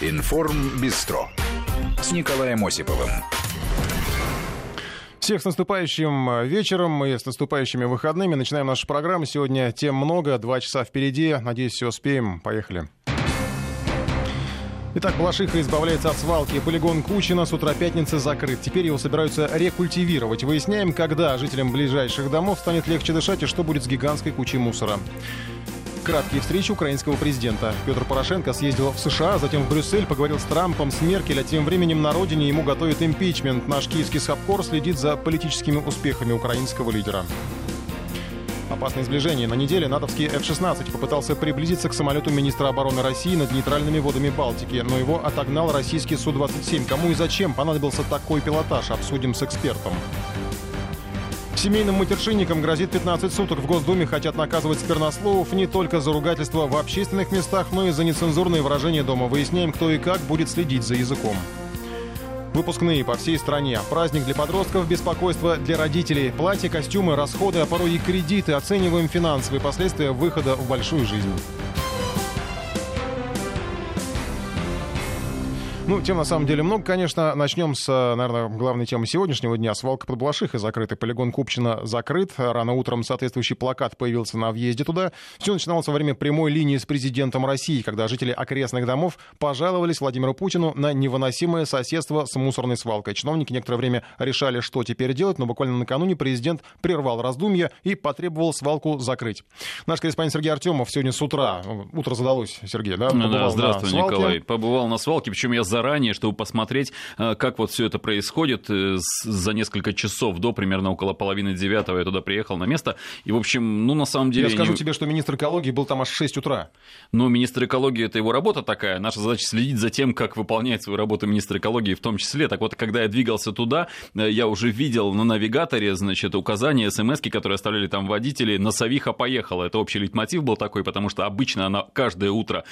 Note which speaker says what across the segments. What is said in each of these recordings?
Speaker 1: Информ Бистро с Николаем Осиповым.
Speaker 2: Всех с наступающим э, вечером и с наступающими выходными. Начинаем нашу программу. Сегодня тем много, два часа впереди. Надеюсь, все успеем. Поехали. Итак, Балашиха избавляется от свалки. Полигон Кучина с утра пятницы закрыт. Теперь его собираются рекультивировать. Выясняем, когда жителям ближайших домов станет легче дышать и что будет с гигантской кучей мусора. Краткие встречи украинского президента. Петр Порошенко съездил в США, затем в Брюссель, поговорил с Трампом, с Меркель, а тем временем на родине ему готовят импичмент. Наш киевский Сапкор следит за политическими успехами украинского лидера. Опасное сближение. На неделе натовский F-16 попытался приблизиться к самолету министра обороны России над нейтральными водами Балтики, но его отогнал российский Су-27. Кому и зачем понадобился такой пилотаж, обсудим с экспертом. Семейным матершинникам грозит 15 суток. В Госдуме хотят наказывать спернословов не только за ругательство в общественных местах, но и за нецензурные выражения дома. Выясняем, кто и как будет следить за языком. Выпускные по всей стране. Праздник для подростков, беспокойство для родителей. Платья, костюмы, расходы, а порой и кредиты. Оцениваем финансовые последствия выхода в большую жизнь. Ну, тем на самом деле много, конечно. Начнем с, наверное, главной темы сегодняшнего дня. Свалка под Балашихой закрыта. Полигон Купчина закрыт. Рано утром соответствующий плакат появился на въезде туда. Все начиналось во время прямой линии с президентом России, когда жители окрестных домов пожаловались Владимиру Путину на невыносимое соседство с мусорной свалкой. Чиновники некоторое время решали, что теперь делать, но буквально накануне президент прервал раздумья и потребовал свалку закрыть. Наш корреспондент Сергей Артемов сегодня с утра, утро задалось, Сергей, да?
Speaker 3: Ну, да, здравствуй, Николай. Побывал на свалке, причем я за заранее, чтобы посмотреть, э, как вот все это происходит. Э, за несколько часов до, примерно около половины девятого я туда приехал на место. И, в общем, ну, на самом деле...
Speaker 2: Я скажу не... тебе, что министр экологии был там аж в 6 утра.
Speaker 3: Ну, министр экологии – это его работа такая. Наша задача следить за тем, как выполняет свою работу министр экологии в том числе. Так вот, когда я двигался туда, э, я уже видел на навигаторе, значит, указания, смс которые оставляли там водители, на Савиха поехала. Это общий лейтмотив был такой, потому что обычно она каждое утро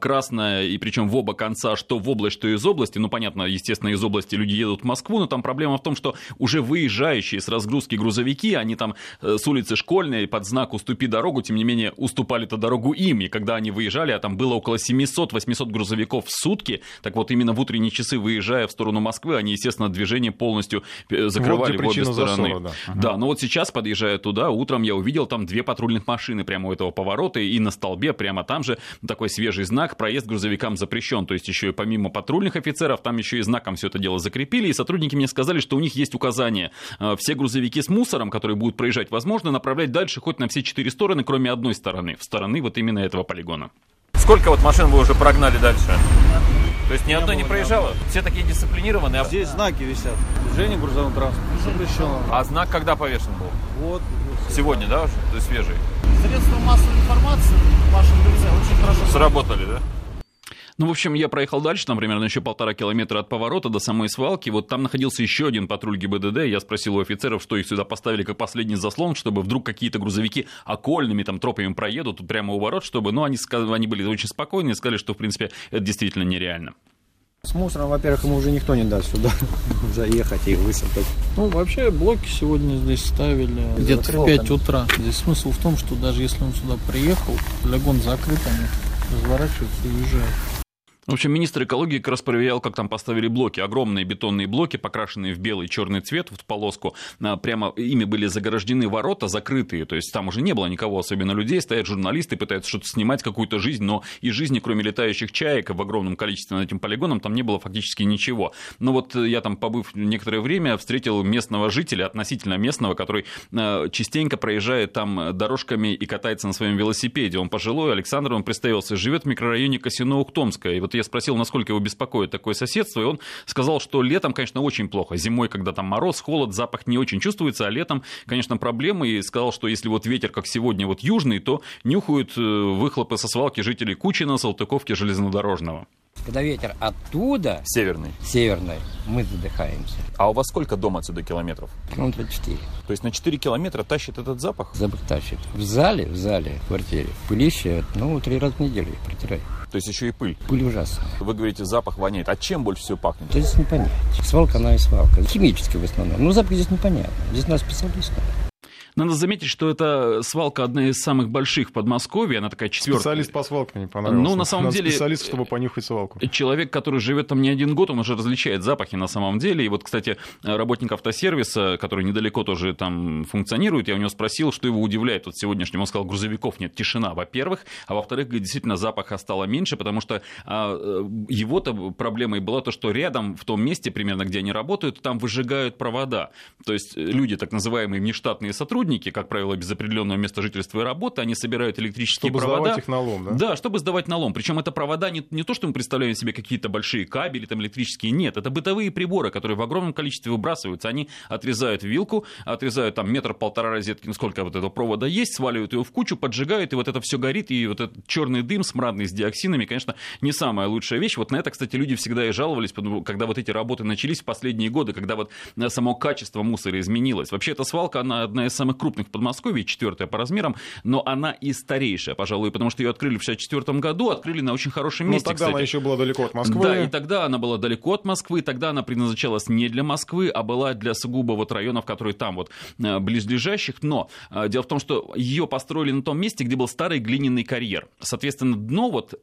Speaker 3: красная, и причем в оба конца, что в область, что из области, ну, понятно, естественно, из области люди едут в Москву, но там проблема в том, что уже выезжающие с разгрузки грузовики, они там э, с улицы Школьной под знак «Уступи дорогу», тем не менее, уступали эту дорогу им, и когда они выезжали, а там было около 700-800 грузовиков в сутки, так вот именно в утренние часы, выезжая в сторону Москвы, они, естественно, движение полностью э, закрывали вот в обе стороны. Засора, да. Ага. да, но вот сейчас, подъезжая туда, утром я увидел там две патрульных машины прямо у этого поворота, и на столбе прямо там же такой свежий знак «Проезд грузовикам запрещен», то есть еще и помимо патрульных патрульных офицеров, там еще и знаком все это дело закрепили, и сотрудники мне сказали, что у них есть указание. Э, все грузовики с мусором, которые будут проезжать, возможно, направлять дальше хоть на все четыре стороны, кроме одной стороны, в стороны вот именно этого полигона.
Speaker 4: Сколько вот машин вы уже прогнали дальше? То есть ни одной не проезжало? Все такие дисциплинированные? А
Speaker 5: Здесь знаки висят. Движение грузового транспорта запрещено.
Speaker 4: А знак когда повешен был?
Speaker 5: Вот.
Speaker 4: Сегодня, да, То есть свежий?
Speaker 5: Средства массовой информации в вашем лице очень хорошо
Speaker 4: сработали, да?
Speaker 3: Ну, в общем, я проехал дальше, там примерно еще полтора километра от поворота до самой свалки. Вот там находился еще один патруль ГИБДД. Я спросил у офицеров, что их сюда поставили как последний заслон, чтобы вдруг какие-то грузовики окольными там тропами проедут тут прямо у ворот, чтобы... Ну, они, они были очень спокойны и сказали, что, в принципе, это действительно нереально.
Speaker 5: С мусором, во-первых, ему уже никто не даст сюда заехать и высыпать.
Speaker 6: Ну, вообще, блоки сегодня здесь ставили где-то в 5 утра. Здесь смысл в том, что даже если он сюда приехал, полигон закрыт, они разворачиваются и уезжают.
Speaker 3: В общем, министр экологии как раз проверял, как там поставили блоки. Огромные бетонные блоки, покрашенные в белый и черный цвет, в полоску. А, прямо ими были заграждены ворота, закрытые. То есть там уже не было никого, особенно людей. Стоят журналисты, пытаются что-то снимать, какую-то жизнь. Но и жизни, кроме летающих чаек в огромном количестве над этим полигоном, там не было фактически ничего. Но вот я там, побыв некоторое время, встретил местного жителя, относительно местного, который а, частенько проезжает там дорожками и катается на своем велосипеде. Он пожилой, Александр, он представился, живет в микрорайоне Косино-Ухтомское. И вот я спросил, насколько его беспокоит такое соседство, и он сказал, что летом, конечно, очень плохо. Зимой, когда там мороз, холод, запах не очень чувствуется, а летом, конечно, проблемы. И сказал, что если вот ветер, как сегодня, вот южный, то нюхают э, выхлопы со свалки жителей Кучина, Салтыковки, Железнодорожного.
Speaker 7: Когда ветер оттуда,
Speaker 3: северный,
Speaker 7: северный, мы задыхаемся.
Speaker 3: А у вас сколько дома отсюда километров?
Speaker 7: Километра 4.
Speaker 3: То есть на 4 километра тащит этот запах?
Speaker 7: Запах тащит. В зале, в зале, в квартире, пылище, ну, три раза в неделю протираю.
Speaker 3: То есть еще и пыль?
Speaker 7: Пыль ужасная.
Speaker 3: Вы говорите, запах воняет. А чем больше всего пахнет?
Speaker 7: То здесь не понять. Свалка, она и свалка. Химически в основном. Ну, запах здесь непонятно. Здесь надо специалиста.
Speaker 3: Надо заметить, что эта свалка одна из самых больших в Подмосковье, она такая четвертая.
Speaker 2: Специалист по свалкам не понравился.
Speaker 3: Ну, на самом
Speaker 2: Надо
Speaker 3: деле...
Speaker 2: специалист, чтобы понюхать свалку.
Speaker 3: Человек, который живет там не один год, он уже различает запахи на самом деле. И вот, кстати, работник автосервиса, который недалеко тоже там функционирует, я у него спросил, что его удивляет вот сегодняшним. Он сказал, грузовиков нет, тишина, во-первых. А во-вторых, действительно, запаха стало меньше, потому что а, э, его-то проблемой была то, что рядом, в том месте примерно, где они работают, там выжигают провода. То есть люди, так называемые внештатные сотрудники, как правило, без определенного места жительства и работы, они собирают электрические
Speaker 2: чтобы
Speaker 3: провода.
Speaker 2: Чтобы сдавать их на лом, да?
Speaker 3: Да, чтобы сдавать на лом. Причем это провода не, не то, что мы представляем себе какие-то большие кабели там электрические, нет, это бытовые приборы, которые в огромном количестве выбрасываются. Они отрезают вилку, отрезают там метр-полтора розетки, ну сколько вот этого провода есть, сваливают его в кучу, поджигают, и вот это все горит, и вот этот черный дым смрадный с диоксинами, конечно, не самая лучшая вещь. Вот на это, кстати, люди всегда и жаловались, когда вот эти работы начались в последние годы, когда вот э, само качество мусора изменилось. Вообще эта свалка, она одна из самых крупных в Подмосковье, четвертая по размерам, но она и старейшая, пожалуй, потому что ее открыли в 64 году, открыли на очень хорошем месте,
Speaker 2: Ну, тогда
Speaker 3: кстати.
Speaker 2: она еще была далеко от Москвы.
Speaker 3: Да, и тогда она была далеко от Москвы, тогда она предназначалась не для Москвы, а была для сугубо вот районов, которые там вот э, близлежащих. Но э, дело в том, что ее построили на том месте, где был старый глиняный карьер. Соответственно, дно вот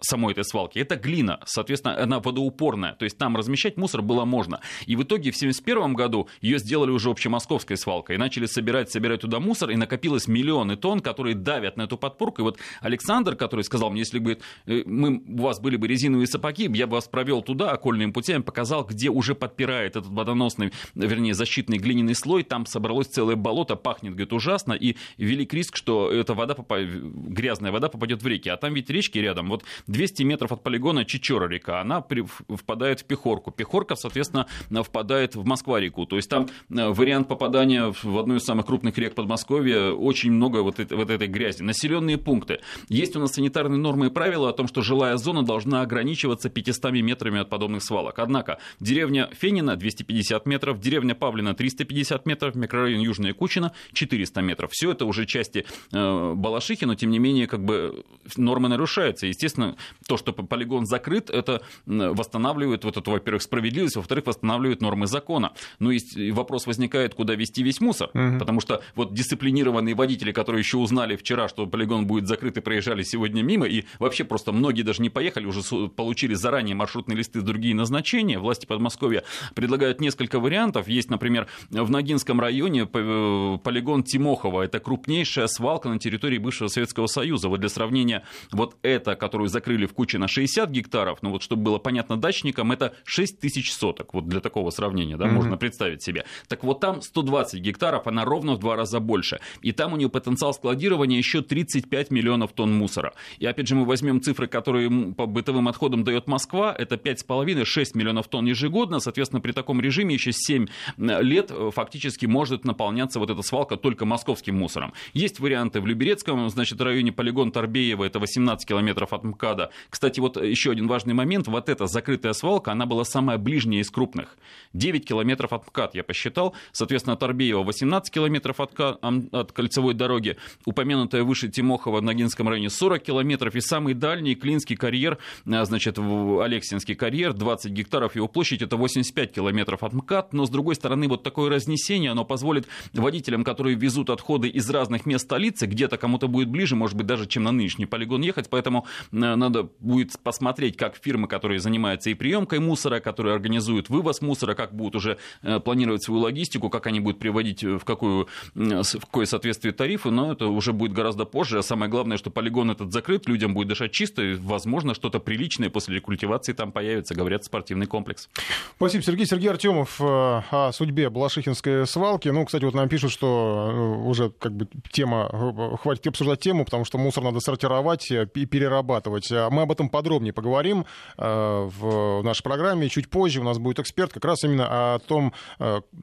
Speaker 3: самой этой свалки. Это глина, соответственно, она водоупорная, то есть там размещать мусор было можно. И в итоге в 1971 году ее сделали уже общемосковской свалкой, и начали собирать, собирать туда мусор, и накопилось миллионы тонн, которые давят на эту подпорку. И вот Александр, который сказал мне, если бы мы, у вас были бы резиновые сапоги, я бы вас провел туда окольными путями, показал, где уже подпирает этот водоносный, вернее, защитный глиняный слой, там собралось целое болото, пахнет, говорит, ужасно, и велик риск, что эта вода, грязная вода попадет в реки. А там ведь речки рядом. Вот 200 метров от полигона Чичора река, она при, впадает в Пехорку. Пехорка, соответственно, впадает в Москва-реку. То есть там э, вариант попадания в одну из самых крупных рек Подмосковья, очень много вот, это, вот этой грязи. Населенные пункты. Есть у нас санитарные нормы и правила о том, что жилая зона должна ограничиваться 500 метрами от подобных свалок. Однако деревня Фенина 250 метров, деревня Павлина 350 метров, микрорайон Южная Кучина 400 метров. Все это уже части э, Балашихи, но тем не менее как бы нормы нарушаются. Естественно, то, что полигон закрыт, это восстанавливает вот эту, во-первых, справедливость, во-вторых, восстанавливает нормы закона. Ну и вопрос возникает, куда вести весь мусор, угу. потому что вот дисциплинированные водители, которые еще узнали вчера, что полигон будет закрыт и проезжали сегодня мимо, и вообще просто многие даже не поехали, уже получили заранее маршрутные листы, другие назначения, власти Подмосковья предлагают несколько вариантов. Есть, например, в Ногинском районе полигон Тимохова, это крупнейшая свалка на территории бывшего Советского Союза. Вот для сравнения, вот это, которую закрыли в куче на 60 гектаров, ну вот чтобы было понятно дачникам, это 6 тысяч соток, вот для такого сравнения, да, mm-hmm. можно представить себе. Так вот там 120 гектаров, она ровно в два раза больше, и там у нее потенциал складирования еще 35 миллионов тонн мусора. И опять же мы возьмем цифры, которые по бытовым отходам дает Москва, это 5,5-6 миллионов тонн ежегодно, соответственно, при таком режиме еще 7 лет фактически может наполняться вот эта свалка только московским мусором. Есть варианты в Люберецком, значит, районе полигон Торбеева, это 18 километров от МКАДа. Кстати, вот еще один важный момент, вот эта закрытая свалка, она была самая ближняя из крупных. 9 километров от МКАД, я посчитал, соответственно, Торбеева 18 километров от, от кольцевой дороги, упомянутая выше Тимохова в Ногинском районе 40 километров, и самый дальний Клинский карьер, значит, Алексинский карьер, 20 гектаров, его площадь, это 85 километров от МКАД, но с другой стороны, вот такое разнесение, оно позволит водителям, которые везут отходы из разных мест столицы, где-то кому-то будет ближе, может быть, даже чем на нынешний полигон ехать, поэтому надо будет посмотреть, как фирмы, которые занимаются и приемкой мусора, которые организуют вывоз мусора, как будут уже планировать свою логистику, как они будут приводить в, какую, в какое соответствие тарифы, но это уже будет гораздо позже. А самое главное, что полигон этот закрыт, людям будет дышать чисто, и, возможно, что-то приличное после рекультивации там появится, говорят, спортивный комплекс.
Speaker 2: Спасибо, Сергей. Сергей Артемов о судьбе Балашихинской свалки. Ну, кстати, вот нам пишут, что уже как бы тема, хватит обсуждать тему, потому что мусор надо сортировать и перерабатывать. Мы об этом подробнее поговорим в нашей программе. Чуть позже у нас будет эксперт как раз именно о том,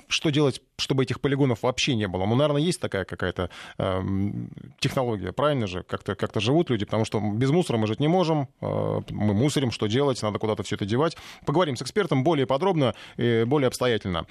Speaker 2: что делать, чтобы этих полигонов вообще не было. Ну, наверное, есть такая какая-то технология, правильно же? Как-то как живут люди, потому что без мусора мы жить не можем. Мы мусорим, что делать? Надо куда-то все это девать. Поговорим с экспертом более подробно и более обстоятельно.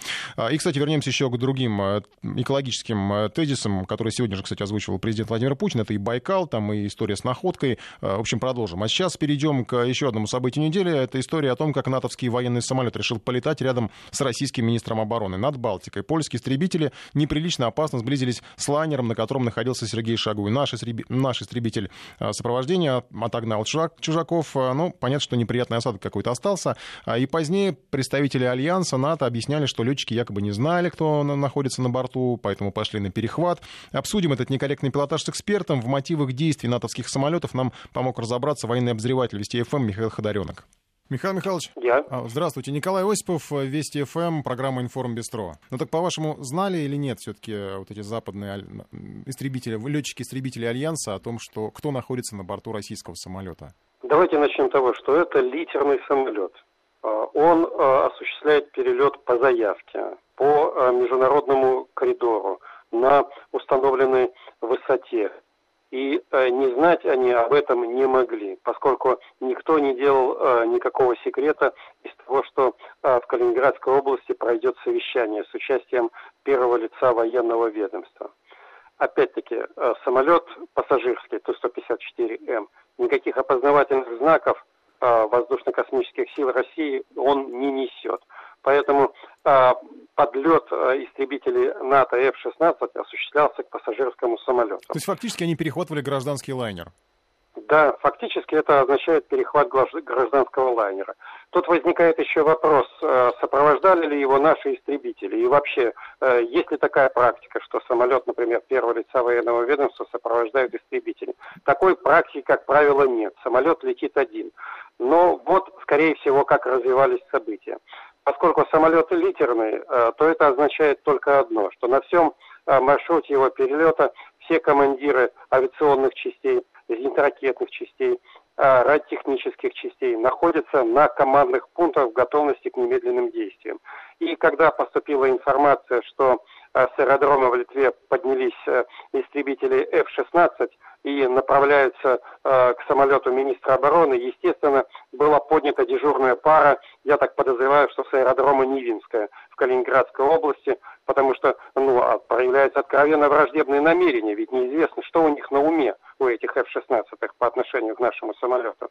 Speaker 2: И, кстати, вернемся еще к другим экологическим тезисам, которые сегодня же, кстати, озвучивал президент Владимир Путин. Это и Байкал, там и история с находкой. В общем, продолжим. А сейчас перейдем к еще одному событию недели. Это история о том, как натовский военный самолет решил полетать рядом с российским министром обороны над Балтикой. Польские истребители неприлично опасно сблизились с лайнером, на котором находился Сергей Шагуй. Наш, истреби... Наш истребитель сопровождения отогнал чужак... чужаков. Ну, понятно, что неприятный осадок какой-то остался. И позднее представители Альянса НАТО объясняли, что летчики якобы не знали, кто находится на борту, поэтому пошли на перехват. Обсудим этот некорректный пилотаж с экспертом. В мотивах действий натовских самолетов нам помог разобраться военный обозреватель Вести ФМ Михаил Ходоренок. Михаил Михайлович,
Speaker 8: Я.
Speaker 2: А, здравствуйте. Николай Осипов, Вести ФМ, программа «Информ Бистро». Ну так, по-вашему, знали или нет все-таки э, вот эти западные истребители, летчики-истребители Альянса о том, что кто находится на борту российского самолета?
Speaker 8: Давайте начнем с того, что это литерный самолет. А, он а, осуществляет перелет по заявке, по международному коридору на установленной высоте. И э, не знать они об этом не могли, поскольку никто не делал э, никакого секрета из того, что э, в Калининградской области пройдет совещание с участием первого лица военного ведомства. Опять-таки, самолет пассажирский Ту-154М, никаких опознавательных знаков воздушно-космических сил России он не несет. Поэтому э, подлет э, истребителей НАТО F-16 осуществлялся к пассажирскому самолету.
Speaker 2: То есть фактически они перехватывали гражданский лайнер?
Speaker 8: Да, фактически это означает перехват гражданского лайнера. Тут возникает еще вопрос, э, сопровождали ли его наши истребители и вообще, есть ли такая практика, что самолет, например, первого лица военного ведомства сопровождают истребители. Такой практики, как правило, нет. Самолет летит один. Но вот, скорее всего, как развивались события. Поскольку самолет литерный, э, то это означает только одно, что на всем э, маршруте его перелета все командиры авиационных частей, зенитно-ракетных частей, э, радиотехнических частей находятся на командных пунктах в готовности к немедленным действиям. И когда поступила информация, что с аэродрома в Литве поднялись истребители F-16, и направляются э, к самолету министра обороны, естественно, была поднята дежурная пара, я так подозреваю, что с аэродрома Нивинская в Калининградской области, потому что ну, а, проявляются откровенно враждебные намерения, ведь неизвестно, что у них на уме, у этих F-16 по отношению к нашему самолету.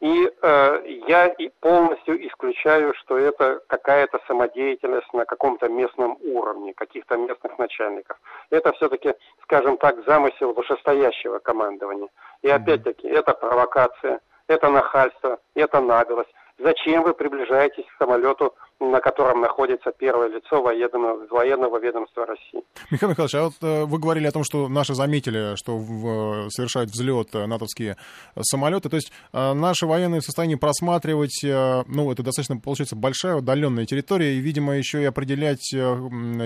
Speaker 8: И э, я и полностью исключаю, что это какая-то самодеятельность на каком-то местном уровне, каких-то местных начальников. Это все-таки, скажем так, замысел вышестоящего командования. И опять-таки, это провокация, это нахальство, это наглость. Зачем вы приближаетесь к самолету на котором находится первое лицо военного, военного ведомства России.
Speaker 2: Михаил Михайлович, а вот э, вы говорили о том, что наши заметили, что в, совершают взлет э, натовские самолеты. То есть э, наши военные в состоянии просматривать, ну, это достаточно, получается, большая удаленная территория, и, видимо, еще и определять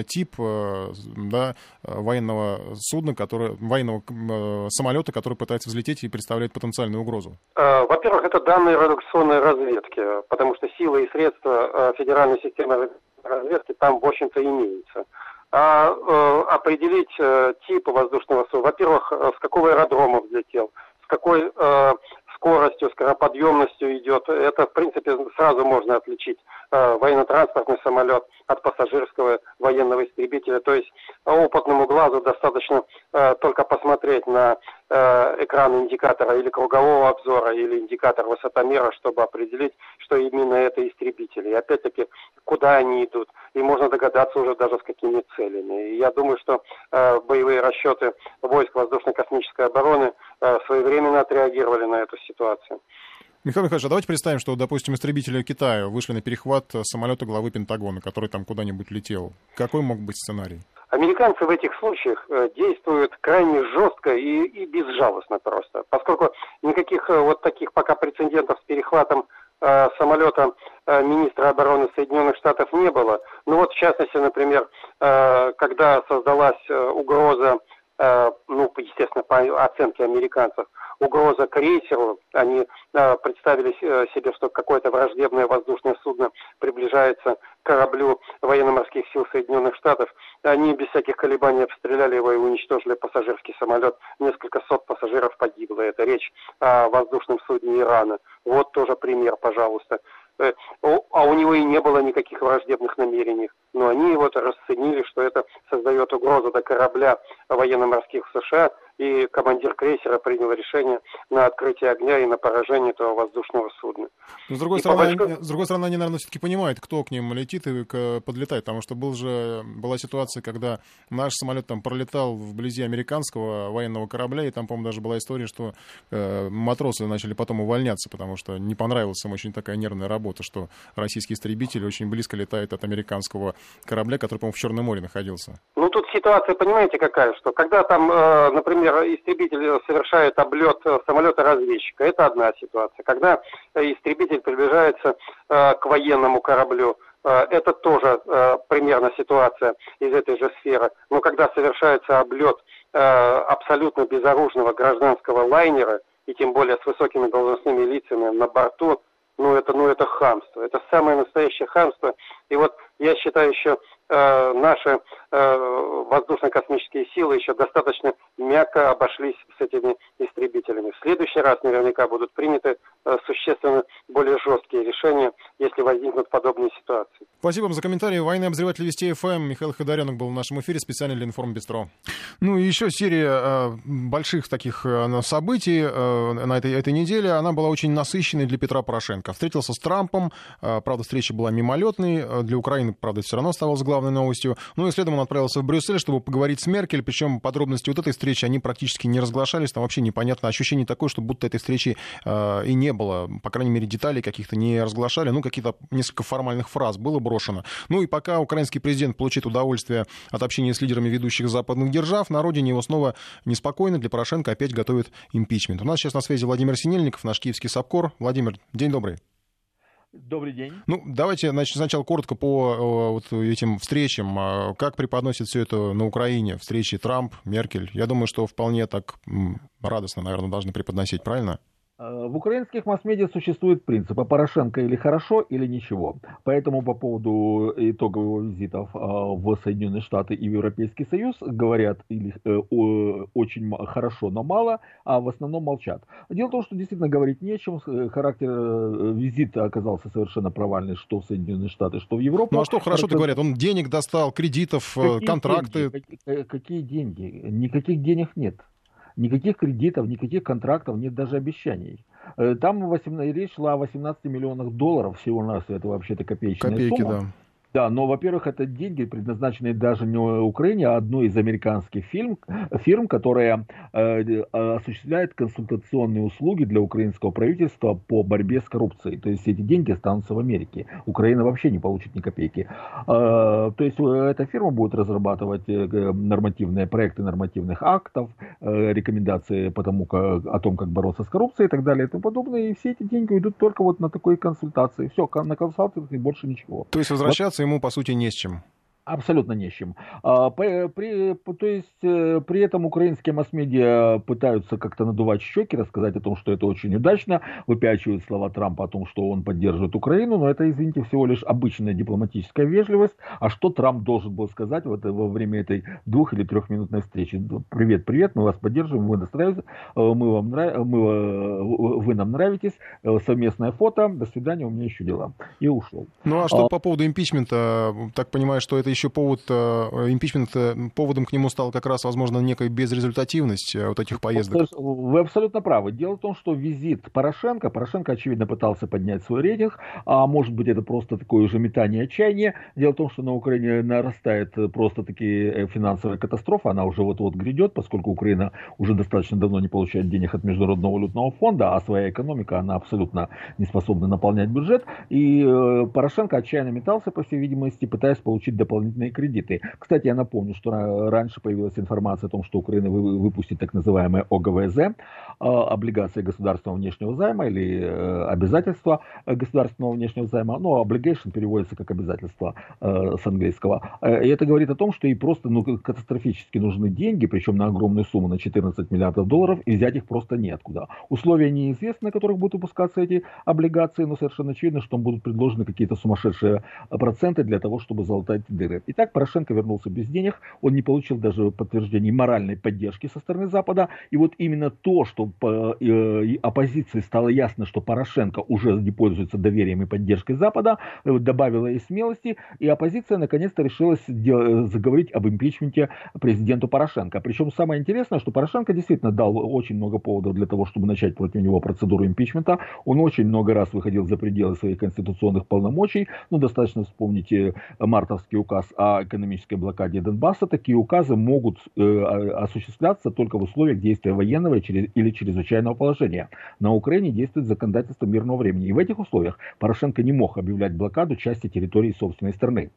Speaker 2: тип да, военного судна, который, военного самолета, который пытается взлететь и представляет потенциальную угрозу.
Speaker 8: Во-первых, это данные радиационной разведки, потому что силы и средства федерального специальной системы разведки там, в общем-то, имеется. А э, определить э, тип воздушного судна, во-первых, э, с какого аэродрома взлетел, с какой э, скоростью, скороподъемностью идет, это, в принципе, сразу можно отличить э, военно-транспортный самолет от пассажирского военного истребителя. То есть опытному глазу достаточно э, только посмотреть на э, экран индикатора или кругового обзора, или индикатор высотомера, чтобы определить, что именно это истребители. И опять-таки, куда они идут. И можно догадаться уже даже с какими целями. И я думаю, что э, боевые расчеты войск воздушно-космической обороны э, своевременно отреагировали на эту ситуацию.
Speaker 2: Михаил Михайлович, а давайте представим, что, допустим, истребители Китая вышли на перехват самолета главы Пентагона, который там куда-нибудь летел. Какой мог быть сценарий?
Speaker 8: Американцы в этих случаях э, действуют крайне жестко и, и безжалостно просто, поскольку никаких э, вот таких пока прецедентов с перехватом э, самолета министра обороны Соединенных Штатов не было. Ну вот, в частности, например, когда создалась угроза, ну, естественно, по оценке американцев, угроза крейсеру. Они э, представили э, себе, что какое-то враждебное воздушное судно приближается к кораблю военно-морских сил Соединенных Штатов. Они без всяких колебаний обстреляли его и уничтожили пассажирский самолет. Несколько сот пассажиров погибло. Это речь о воздушном судне Ирана. Вот тоже пример, пожалуйста э, а у него и не было никаких враждебных намерений. Но они его расценили, что это создает угрозу до корабля военно-морских США, и командир крейсера принял решение на открытие огня и на поражение этого воздушного судна.
Speaker 2: Но, с, другой
Speaker 8: И
Speaker 2: стороны,
Speaker 8: большой-
Speaker 2: с другой стороны, они, наверное, все-таки понимают, кто к ним летит и подлетает, потому что был же, была ситуация, когда наш самолет там пролетал вблизи американского военного корабля, и там, по-моему, даже была история, что э, матросы начали потом увольняться, потому что не понравилась им очень такая нервная работа, что российский истребитель очень близко летает от американского корабля, который, по-моему, в Черном море находился.
Speaker 8: Ну, тут ситуация, понимаете, какая, что когда там, э, например, истребитель совершает облет э, самолета-разведчика, это одна ситуация. Когда э, истребитель приближается э, к военному кораблю, это тоже примерно ситуация из этой же сферы. Но когда совершается облет абсолютно безоружного гражданского лайнера, и тем более с высокими должностными лицами на борту, ну это, ну это хамство, это самое настоящее хамство. И вот я считаю еще э, наши э, воздушно-космические силы еще достаточно мягко обошлись с этими истребителями. В следующий раз наверняка будут приняты э, существенно более жесткие решения, если возникнут подобные ситуации.
Speaker 2: Спасибо вам за комментарий. Военный обозреватель Вести ФМ Михаил Ходоренок был в нашем эфире специально для Информбистро. Ну и еще серия э, больших таких э, событий э, на этой, этой неделе. Она была очень насыщенной для Петра Порошенко. Встретился с Трампом. Э, правда, встреча была мимолетной. Для Украины, правда, все равно оставалась главной новостью. Ну и следом он отправился в Брюссель, чтобы поговорить с Меркель. Причем подробности вот этой встречи, они практически не разглашались. Там вообще непонятно. Ощущение такое, что будто этой встречи э, и не было. По крайней мере, деталей каких-то не разглашали. Ну, какие-то несколько формальных фраз было брошено. Ну и пока украинский президент получит удовольствие от общения с лидерами ведущих западных держав, на родине его снова неспокойно. Для Порошенко опять готовят импичмент. У нас сейчас на связи Владимир Синельников, наш киевский САПКОР. Владимир, день добрый.
Speaker 9: Добрый день.
Speaker 2: Ну, давайте значит, сначала коротко по э, вот этим встречам. А Как преподносит все это на Украине? Встречи Трамп, Меркель. Я думаю, что вполне так радостно, наверное, должны преподносить, правильно?
Speaker 9: Э, В украинских масс-медиа существует принцип а Порошенко или хорошо, или ничего. Поэтому по поводу итогового визитов э, в Соединенные Штаты и в Европейский Союз говорят или э, очень хорошо, но мало, а в основном молчат. Дело в том, что действительно говорить нечем. Характер визита оказался совершенно провальный, что в Соединенные Штаты, что в Европу.
Speaker 2: Ну а что хорошо-то
Speaker 9: Характер-
Speaker 2: говорят? Он денег достал, кредитов,
Speaker 9: Какие
Speaker 2: контракты.
Speaker 9: деньги? Какие деньги? Никаких денег нет. Никаких кредитов, никаких контрактов, нет даже обещаний. Э, Там 18 речь шла о 18 миллионах долларов всего нас, это вообще-то копеечная
Speaker 2: Копейки,
Speaker 9: сумма.
Speaker 2: да.
Speaker 9: Да, но, во-первых, это деньги, предназначенные даже не Украине, а одной из американских фирм, фирм которая э, э, осуществляет консультационные услуги для украинского правительства по борьбе с коррупцией. То есть эти деньги останутся в Америке. Украина вообще не получит ни копейки. Э, то есть э, эта фирма будет разрабатывать э, нормативные проекты нормативных актов, э, рекомендации по тому, как, о том, как бороться с коррупцией и так далее и тому подобное. И все эти деньги уйдут только вот на такой консультации. Все, на консультации больше ничего.
Speaker 2: То есть возвращаться ему, по сути, не с чем.
Speaker 9: Абсолютно чем. А, при, то есть э, при этом украинские масс-медиа пытаются как-то надувать щеки, рассказать о том, что это очень удачно, выпячивают слова Трампа о том, что он поддерживает Украину, но это, извините, всего лишь обычная дипломатическая вежливость. А что Трамп должен был сказать в это- во время этой двух- или трехминутной встречи? Привет, привет, мы вас поддерживаем, мы настраиваемся, э, мы вам нрав- мы, э, вы нам нравитесь, э, совместное фото, до свидания, у меня еще дела. И ушел.
Speaker 2: Ну а что
Speaker 9: А-
Speaker 2: по поводу импичмента? Так понимаю, что это еще повод, э, импичмент, э, поводом к нему стал как раз, возможно, некая безрезультативность э, вот этих поездок.
Speaker 9: Вы абсолютно правы. Дело в том, что визит Порошенко, Порошенко, очевидно, пытался поднять свой рейтинг, а может быть это просто такое уже метание отчаяния. Дело в том, что на Украине нарастает просто таки э, финансовая катастрофа, она уже вот-вот грядет, поскольку Украина уже достаточно давно не получает денег от Международного валютного фонда, а своя экономика, она абсолютно не способна наполнять бюджет. И Порошенко отчаянно метался, по всей видимости, пытаясь получить дополнительные кредиты. Кстати, я напомню, что ра- раньше появилась информация о том, что Украина вы- выпустит так называемое ОГВЗ, э, облигации государственного внешнего займа или э, обязательства государственного внешнего займа. Ну, obligation переводится как обязательство э, с английского. Э, И это говорит о том, что ей просто ну, катастрофически нужны деньги, причем на огромную сумму, на 14 миллиардов долларов, и взять их просто неоткуда. Условия неизвестны, на которых будут выпускаться эти облигации, но совершенно очевидно, что там будут предложены какие-то сумасшедшие проценты для того, чтобы залатать дыры. Западе. Итак, Порошенко вернулся без денег, он не получил даже подтверждений моральной поддержки со стороны Запада. И вот именно то, что э, оппозиции стало ясно, что Порошенко уже не пользуется доверием и поддержкой Запада, э, добавило ей смелости, и оппозиция наконец-то решилась заговорить об импичменте президенту Порошенко. Причем самое интересное, что Порошенко действительно дал очень много поводов для того, чтобы начать против него процедуру импичмента. Он очень много раз выходил за пределы своих конституционных полномочий. Ну, достаточно вспомнить э, мартовский указ о экономической блокаде Донбасса. Такие указы могут э, осуществляться только в условиях действия военного или чрезвычайного положения. На Украине действует законодательство мирного времени. И в этих условиях Порошенко не мог объявлять блокаду части территории собственной страны.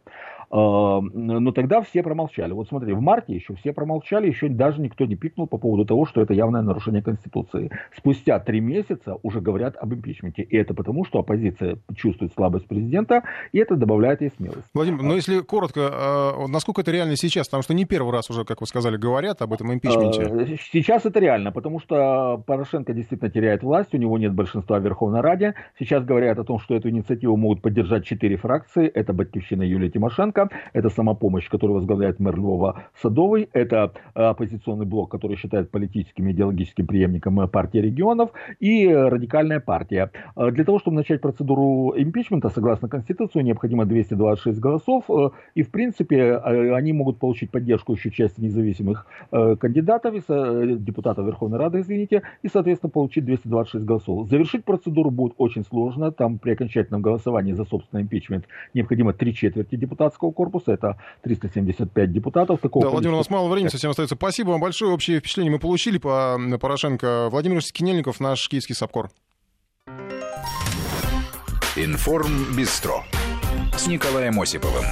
Speaker 9: А, но тогда все промолчали. Вот смотри, в марте еще все промолчали, еще даже никто не пикнул по поводу того, что это явное нарушение Конституции. Спустя три месяца уже говорят об импичменте. И это потому, что оппозиция чувствует слабость президента, и это добавляет ей смелость.
Speaker 2: Владимир, но если коротко, а, насколько это реально сейчас? Потому что не первый раз уже, как вы сказали, говорят об этом импичменте. А,
Speaker 9: сейчас это реально, потому что Порошенко действительно теряет власть, у него нет большинства в Верховной Раде. Сейчас говорят о том, что эту инициативу могут поддержать четыре фракции. Это Батьковщина Юлия Тимошенко, Луценко, это самопомощь, которую возглавляет мэр Львова Садовый, это э, оппозиционный блок, который считает политическим и идеологическим преемником э, партии регионов, и радикальная партия. Э, для того, чтобы начать процедуру импичмента, согласно Конституции, необходимо 226 голосов, и, в принципе, они могут получить поддержку еще части независимых кандидатов, депутатов Верховной Рады, извините, и, соответственно, получить 226 голосов. Завершить процедуру будет очень сложно, там при окончательном голосовании за собственный импичмент необходимо три четверти депутатского депутатского корпуса, это 375 депутатов.
Speaker 2: Такого да, Владимир, у нас мало времени совсем остается. Спасибо вам большое. Общее впечатление мы получили по Порошенко. Владимир Скинельников, наш киевский САПКОР.
Speaker 1: Информ Бистро с Николаем Осиповым.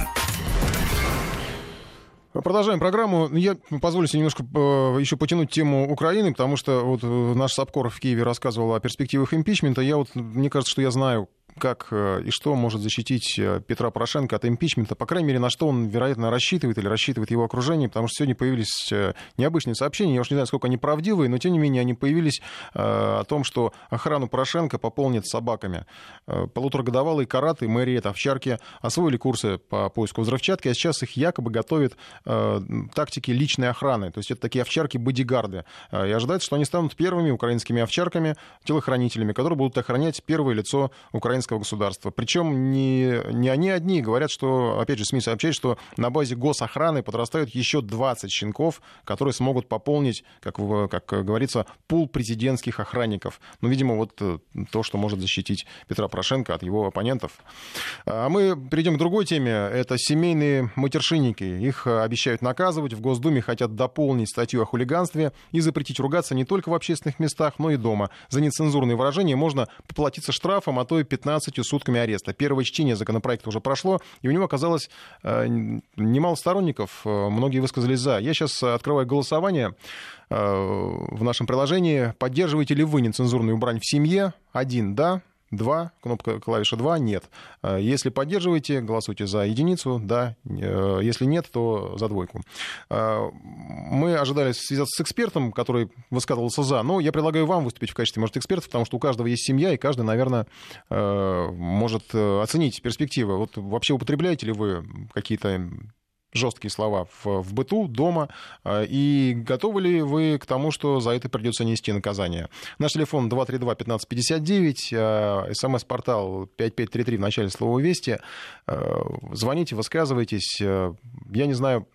Speaker 2: Продолжаем программу. Я позволю себе немножко э, еще потянуть тему Украины, потому что вот э, наш Сапкор в Киеве рассказывал о перспективах импичмента. Я вот, мне кажется, что я знаю, как э, и что может защитить э, Петра Порошенко от импичмента, по крайней мере, на что он, вероятно, рассчитывает или рассчитывает его окружение, потому что сегодня появились э, необычные сообщения, я уж не знаю, сколько они правдивые, но, тем не менее, они появились о том, что охрану Порошенко пополнит собаками. Полуторагодовалые караты, мэрии, овчарки, освоили курсы по поиску взрывчатки, а сейчас их якобы готовят тактики личной охраны, то есть это такие овчарки-бодигарды. И ожидается, что они станут первыми украинскими овчарками, телохранителями, которые будут охранять первое лицо украинского украинского государства. Причем не, не они одни. Говорят, что, опять же, СМИ сообщают, что на базе госохраны подрастают еще 20 щенков, которые смогут пополнить, как, как говорится, пул президентских охранников. Ну, видимо, вот э, то, что может защитить Петра Порошенко от его оппонентов. А мы перейдем к другой теме. Это семейные матершинники. Их обещают наказывать. В Госдуме хотят дополнить статью о хулиганстве и запретить ругаться не только в общественных местах, но и дома. За нецензурные выражения можно поплатиться штрафом, а то и 15 15 сутками ареста. Первое чтение законопроекта уже прошло, и у него оказалось э, немало сторонников. Э, многие высказались за. Я сейчас открываю голосование э, в нашем приложении. Поддерживаете ли вы нецензурную брань в семье? Один – да, 2, кнопка клавиша 2 нет. Э, если поддерживаете, голосуйте за единицу, да. Э, если нет, то за двойку. Э, мы ожидали связаться с экспертом, который высказывался за, но я предлагаю вам выступить в качестве, может, эксперта, потому что у каждого есть семья, и каждый, наверное, может оценить перспективы. Вот вообще употребляете ли вы какие-то жесткие слова в, в быту, дома, а, и готовы ли вы к тому, что за это придется нести наказание? Наш телефон 232-1559, смс-портал 5533 в начале слова «Вести». А, звоните, высказывайтесь. А, я не знаю,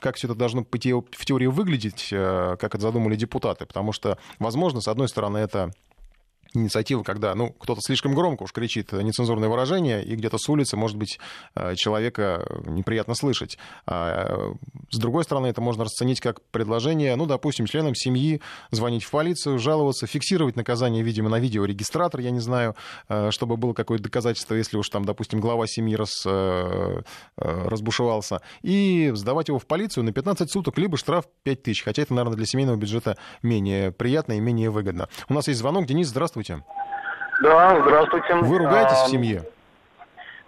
Speaker 2: как все это должно в теории выглядеть, как это задумали депутаты, потому что, возможно, с одной стороны, это инициатива, когда ну, кто-то слишком громко уж кричит нецензурное выражение, и где-то с улицы, может быть, э, человека неприятно слышать. А э, с другой стороны, это можно расценить как предложение, ну, допустим, членам семьи звонить в полицию, жаловаться, фиксировать наказание, видимо, на видеорегистратор, я не знаю, э, чтобы было какое-то доказательство, если уж там, допустим, глава семьи раз, разбушевался, и сдавать его в полицию на 15 суток, либо штраф 5 тысяч, хотя это, наверное, для семейного бюджета менее приятно и менее выгодно. У нас есть звонок. Денис, здравствуйте здравствуйте.
Speaker 10: Да, здравствуйте.
Speaker 2: Вы ругаетесь а, в семье?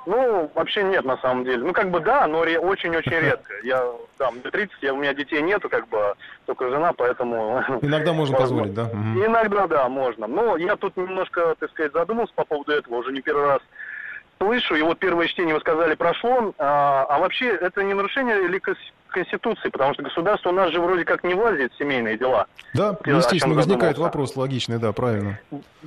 Speaker 10: Ну, вообще нет, на самом деле. Ну, как бы да, но очень-очень редко. Я, да, мне 30, я, у меня детей нету, как бы, только жена, поэтому...
Speaker 2: Иногда можно позволить, да?
Speaker 10: Иногда, да, можно. Но я тут немножко, так сказать, задумался по поводу этого, уже не первый раз слышу, и вот первое чтение вы сказали прошло, а, а вообще это не нарушение ли Конституции, потому что государство у нас же вроде как не влазит в семейные дела.
Speaker 2: Да, естественно, возникает вопрос логичный, да, правильно.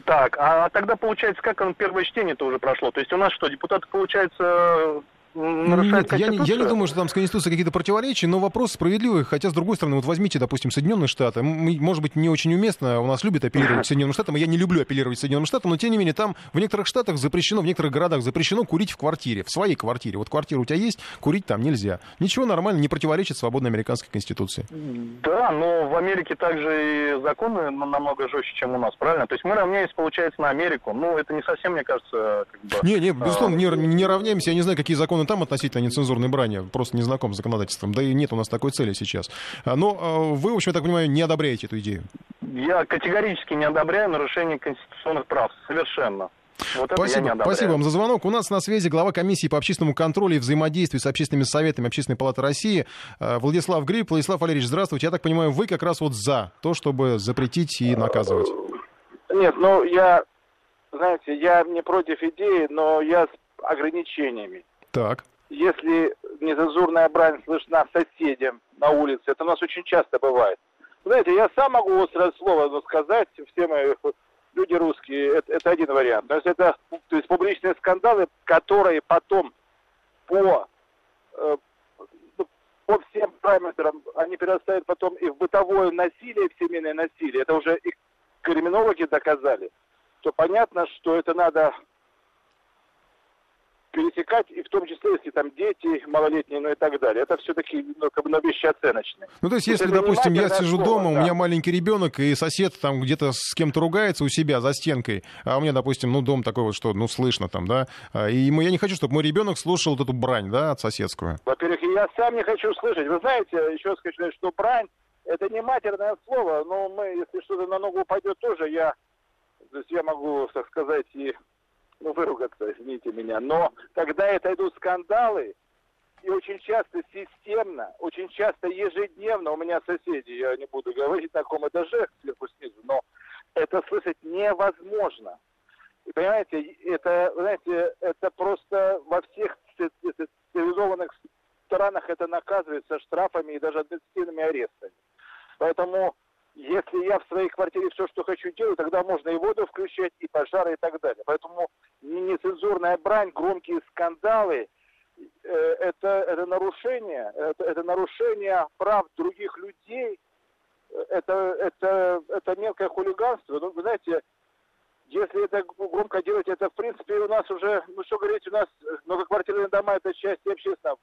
Speaker 10: Так, а тогда получается, как он первое чтение-то уже прошло? То есть у нас что, депутаты, получается,
Speaker 2: нет, я, я не думаю, что там с Конституцией какие-то противоречия, но вопрос справедливый. Хотя, с другой стороны, вот возьмите, допустим, Соединенные Штаты. Может быть, не очень уместно, у нас любят апеллировать Соединенным Штатам, и я не люблю апеллировать Соединенным Штатам, но, тем не менее, там в некоторых штатах запрещено, в некоторых городах запрещено курить в квартире, в своей квартире. Вот квартира у тебя есть, курить там нельзя. Ничего нормально, не противоречит свободной американской Конституции.
Speaker 10: Да, но в Америке также и законы намного жестче, чем у нас, правильно? То есть мы равняемся, получается, на Америку. Ну, это не совсем, мне кажется, как бы...
Speaker 2: Не, не, безусловно, а... не, не равняемся. Я не знаю, какие законы там относительно нецензурной брани, просто не знаком с законодательством. Да и нет у нас такой цели сейчас. А, но а, вы, в общем, я так понимаю, не одобряете эту идею?
Speaker 10: Я категорически не одобряю нарушение конституционных прав. Совершенно.
Speaker 2: Вот спасибо, спасибо вам за звонок. У нас на связи глава комиссии по общественному контролю и взаимодействию с общественными советами Общественной палаты России а, Владислав Гриб. Владислав Валерьевич, здравствуйте. Я так понимаю, вы как раз вот за то, чтобы запретить и наказывать.
Speaker 11: Нет, ну я, знаете, я не против идеи, но я с ограничениями.
Speaker 2: Так
Speaker 11: если нецензурная брань слышна соседям на улице, это у нас очень часто бывает. Знаете, я сам могу острое слово сказать, все мои люди русские, это, это один вариант. Но если это то есть публичные скандалы, которые потом по, э, по всем параметрам, они перерастают потом и в бытовое насилие, и в семейное насилие, это уже и криминологи доказали, то понятно, что это надо пересекать, и в том числе, если там дети малолетние, ну и так далее. Это все-таки ну, как бы, ну, вещи оценочные.
Speaker 2: Ну, то есть, если, допустим, я сижу слово, дома, да. у меня маленький ребенок, и сосед там где-то с кем-то ругается у себя за стенкой, а у меня, допустим, ну, дом такой вот, что, ну, слышно там, да, а, и ему, я не хочу, чтобы мой ребенок слушал вот эту брань, да, от соседскую.
Speaker 11: Во-первых, я сам не хочу слышать. Вы знаете, еще сказать, что брань, это не матерное слово, но мы, если что-то на ногу упадет тоже, я, то есть я могу, так сказать, и ну, выругаться, извините меня. Но когда это идут скандалы, и очень часто системно, очень часто ежедневно, у меня соседи, я не буду говорить на каком этаже, сверху снизу, но это слышать невозможно. И понимаете, это, знаете, это просто во всех цивилизованных странах это наказывается штрафами и даже административными арестами. Поэтому если я в своей квартире все, что хочу делаю, тогда можно и воду включать, и пожары, и так далее. Поэтому нецензурная брань, громкие скандалы, э, это, это нарушение, это, это нарушение прав других людей, это, это, это мелкое хулиганство. Ну, вы знаете, если это громко делать, это в принципе у нас уже, ну что говорить, у нас многоквартирные дома это часть общественного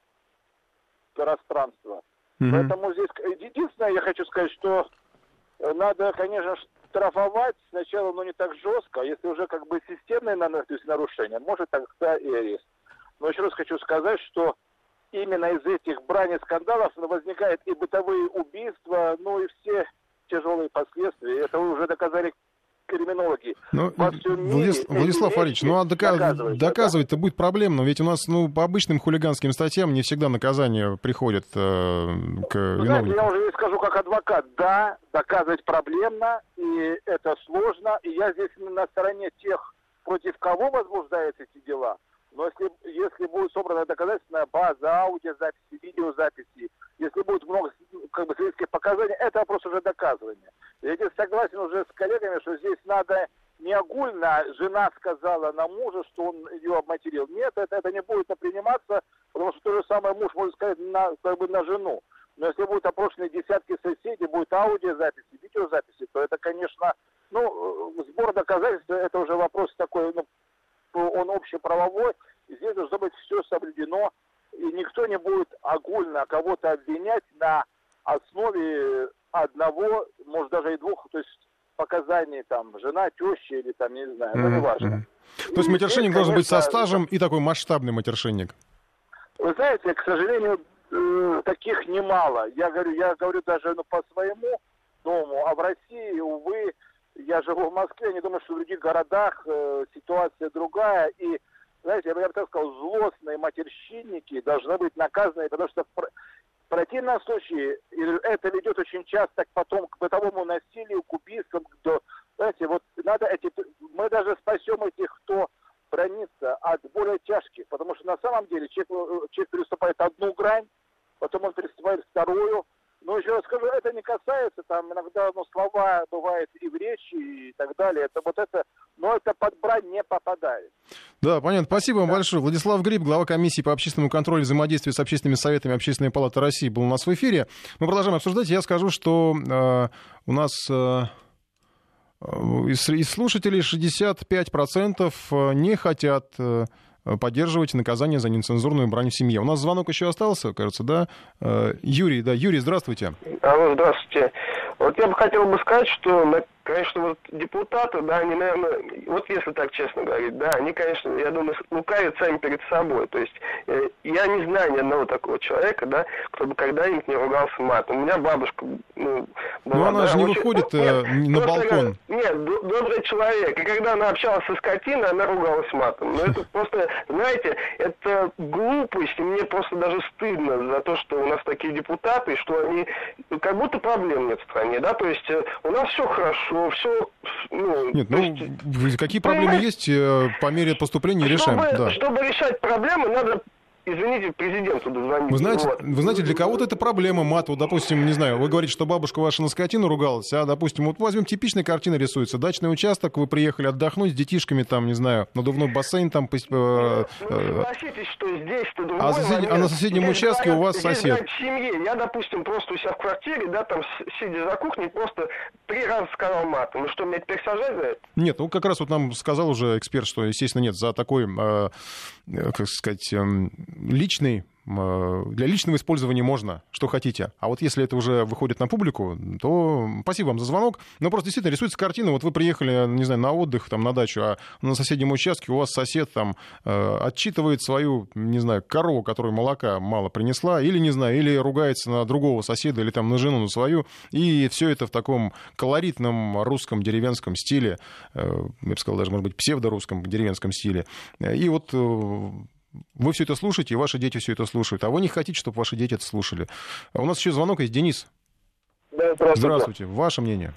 Speaker 11: пространства. Mm-hmm. Поэтому здесь единственное, я хочу сказать, что надо, конечно, штрафовать сначала, но не так жестко. А если уже как бы системное то есть нарушение, может тогда и арест. Но еще раз хочу сказать, что именно из этих брани скандалов возникают и бытовые убийства, ну и все тяжелые последствия. Это уже доказали криминологи
Speaker 2: ну, во всем мире. Владислав Валерьевич, ну а доказывать, доказывать-то да? будет проблемно, ведь у нас ну, по обычным хулиганским статьям не всегда наказание приходит э, к ну, виновнику.
Speaker 11: я уже скажу как адвокат, да, доказывать проблемно, и это сложно, и я здесь на стороне тех, против кого возбуждаются эти дела. Но если, если будет собрана доказательная база, аудиозаписи, видеозаписи, если будет много как бы, свидетельских показаний, это вопрос уже доказывания. Я здесь согласен уже с коллегами, что здесь надо не огульно жена сказала на мужа, что он ее обматерил. Нет, это, это не будет приниматься, потому что то же самое муж может сказать на, как бы на жену. Но если будут опрошены десятки соседей, будет аудиозаписи, видеозаписи, то это, конечно, ну, сбор доказательств, это уже вопрос такой, ну, он общеправовой, здесь должно быть все соблюдено, и никто не будет огульно кого-то обвинять на основе одного, может даже и двух, то есть показаний там жена, теща или там, не знаю, mm-hmm. это не важно.
Speaker 2: То есть матершинник должен быть со стажем и такой масштабный матершинник?
Speaker 11: Вы знаете, к сожалению, э, таких немало. Я говорю, я говорю даже ну, по своему дому, а в России, увы, я живу в Москве, не думаю, что в других городах э, ситуация другая. И, знаете, я бы так сказал, злостные матерщинники должны быть наказаны, потому что в противном случае это ведет очень часто потом к бытовому насилию, к убийствам. К, знаете, вот надо эти... Мы даже спасем этих, кто брониться от более тяжких, потому что на самом деле человек, э, человек переступает одну грань, потом он переступает вторую, но еще раз скажу, это не касается, там иногда ну, слова бывают и в речи и так далее. Это вот это, но это под брань не попадает.
Speaker 2: Да, понятно. Спасибо вам большое. Владислав Гриб, глава комиссии по общественному контролю и взаимодействию с общественными советами Общественной палаты России, был у нас в эфире. Мы продолжаем обсуждать. Я скажу, что э, у нас... Э, из, из слушателей 65% э, не хотят э, поддерживать наказание за нецензурную брань в семье. У нас звонок еще остался, кажется, да? Э, Юрий, да, Юрий, здравствуйте.
Speaker 12: Алло, здравствуйте. Вот я бы хотел бы сказать, что конечно, вот депутаты, да, они, наверное, вот если так честно говорить, да, они, конечно, я думаю, лукавят сами перед собой. То есть э, я не знаю ни одного такого человека, да, кто бы когда-нибудь не ругался матом. У меня бабушка, ну, была,
Speaker 2: Но она
Speaker 12: да,
Speaker 2: же не
Speaker 12: очень...
Speaker 2: выходит
Speaker 12: ну,
Speaker 2: э,
Speaker 12: нет,
Speaker 2: на балкон.
Speaker 12: Нет, добрый человек. И когда она общалась со скотиной, она ругалась матом. Но это просто, знаете, это глупость, и мне просто даже стыдно за то, что у нас такие депутаты, что они, как будто проблем нет в стране, да, то есть э, у нас все хорошо, что все... Ну,
Speaker 2: Нет, ну, есть, какие проблемы есть, э, по мере поступления решаем.
Speaker 12: Чтобы,
Speaker 2: да.
Speaker 12: чтобы решать проблемы, надо извините, президенту дозвонить.
Speaker 2: Вы знаете, вот. вы знаете, для кого-то это проблема мат. Вот, допустим, не знаю, вы говорите, что бабушка ваша на скотину ругалась, а, допустим, вот возьмем типичная картина рисуется. Дачный участок, вы приехали отдохнуть с детишками, там, не знаю, надувной бассейн там... Э,
Speaker 12: ну, согласитесь, что здесь
Speaker 2: а, сосед... а на соседнем здесь участке у вас сосед.
Speaker 12: в семье. Я, допустим, просто у себя в квартире, да, там, сидя за кухней, просто три раза сказал матом. Ну что, меня теперь сажать за это?
Speaker 2: Нет, ну как раз вот нам сказал уже эксперт, что, естественно, нет, за такой, э, э как сказать, э, личный Э, для личного использования можно, что хотите. А вот если это уже выходит на публику, то спасибо вам за звонок. Но просто действительно рисуется картина. Вот вы приехали, не знаю, на отдых, там, на дачу, а на соседнем участке у вас сосед там э, отчитывает свою, не знаю, корову, которая молока мало принесла, или, не знаю, или ругается на другого соседа, или там на жену, на свою. И все это в таком колоритном русском деревенском стиле, э, я бы сказал, даже, может быть, псевдорусском деревенском стиле. И вот вы все это слушаете, и ваши дети все это слушают, а вы не хотите, чтобы ваши дети это слушали. А у нас еще звонок есть. Денис.
Speaker 12: Да, здравствуйте.
Speaker 2: Здравствуйте. Ваше мнение?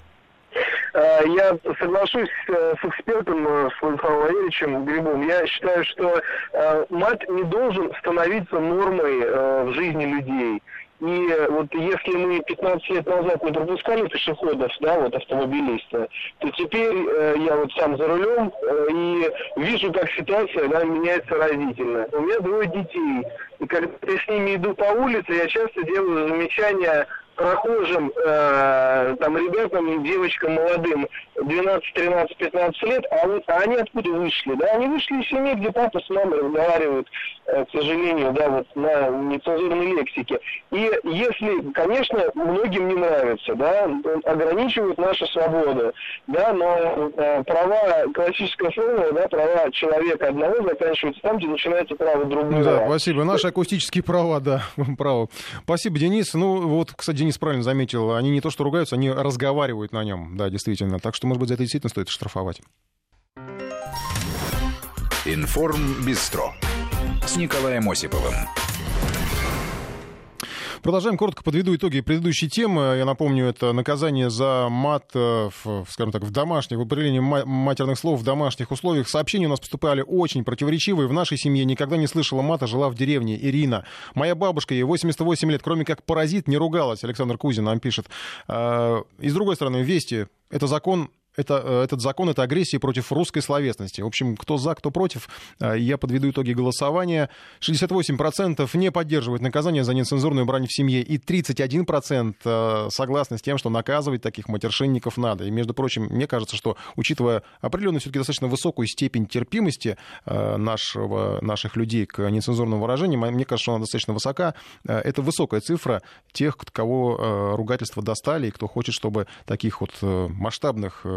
Speaker 12: А, я соглашусь э, с экспертом, э, с Владиславом Валерьевичем Грибом. Я считаю, что э, мат не должен становиться нормой в жизни людей. И вот если мы 15 лет назад не пропускали пешеходов, да, вот автомобилиста, то теперь э, я вот сам за рулем э, и вижу, как ситуация да, меняется разительно. У меня двое детей. И когда я с ними иду по улице, я часто делаю замечания прохожим, э, там, ребятам, девочкам молодым, 12, 13, 15 лет, а вот а они откуда вышли? Да, они вышли из семьи, где папа с мамой разговаривают, э, к сожалению, да, вот на нецензурной лексике. И если, конечно, многим не нравится, да, ограничивают нашу свободу, да, но э, права, классическая формула, да, права человека одного заканчиваются там, где начинается право другого.
Speaker 2: Да, спасибо. Наши акустические права, да, право. Спасибо, Денис. Ну, вот, кстати, Денис правильно заметил, они не то что ругаются, они разговаривают на нем, да, действительно. Так что, может быть, за это действительно стоит штрафовать.
Speaker 1: Информ Бистро с Николаем Осиповым.
Speaker 2: Продолжаем. Коротко подведу итоги предыдущей темы. Я напомню, это наказание за мат, э, в, скажем так, в домашних, в употреблении матерных слов в домашних условиях. Сообщения у нас поступали очень противоречивые. В нашей семье никогда не слышала мата, жила в деревне. Ирина. Моя бабушка, ей 88 лет, кроме как паразит, не ругалась. Александр Кузин нам пишет. Э, и с другой стороны, Вести. Это закон это, э, этот закон — это агрессия против русской словесности. В общем, кто за, кто против, э, я подведу итоги голосования. 68% не поддерживают наказание за нецензурную брань в семье, и 31% э, согласны с тем, что наказывать таких матершинников надо. И, между прочим, мне кажется, что, учитывая определенную все-таки достаточно высокую степень терпимости нашего, наших людей к нецензурным выражениям, мне кажется, что она достаточно высока. Это высокая цифра тех, кого ругательства достали, и кто хочет, чтобы таких вот масштабных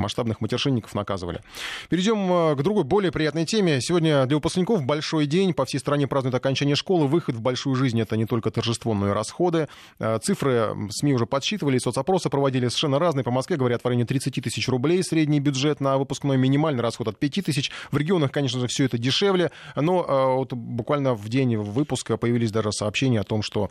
Speaker 2: масштабных матершинников наказывали. Перейдем э, к другой, более приятной теме. Сегодня для выпускников большой день. По всей стране празднуют окончание школы. Выход в большую жизнь — это не только торжество, но и расходы. Э, цифры СМИ уже подсчитывали, соцопросы проводили совершенно разные. По Москве говорят в районе 30 тысяч рублей средний бюджет на выпускной, минимальный расход от 5 тысяч. В регионах, конечно же, все это дешевле, но э, вот буквально в день выпуска появились даже сообщения о том, что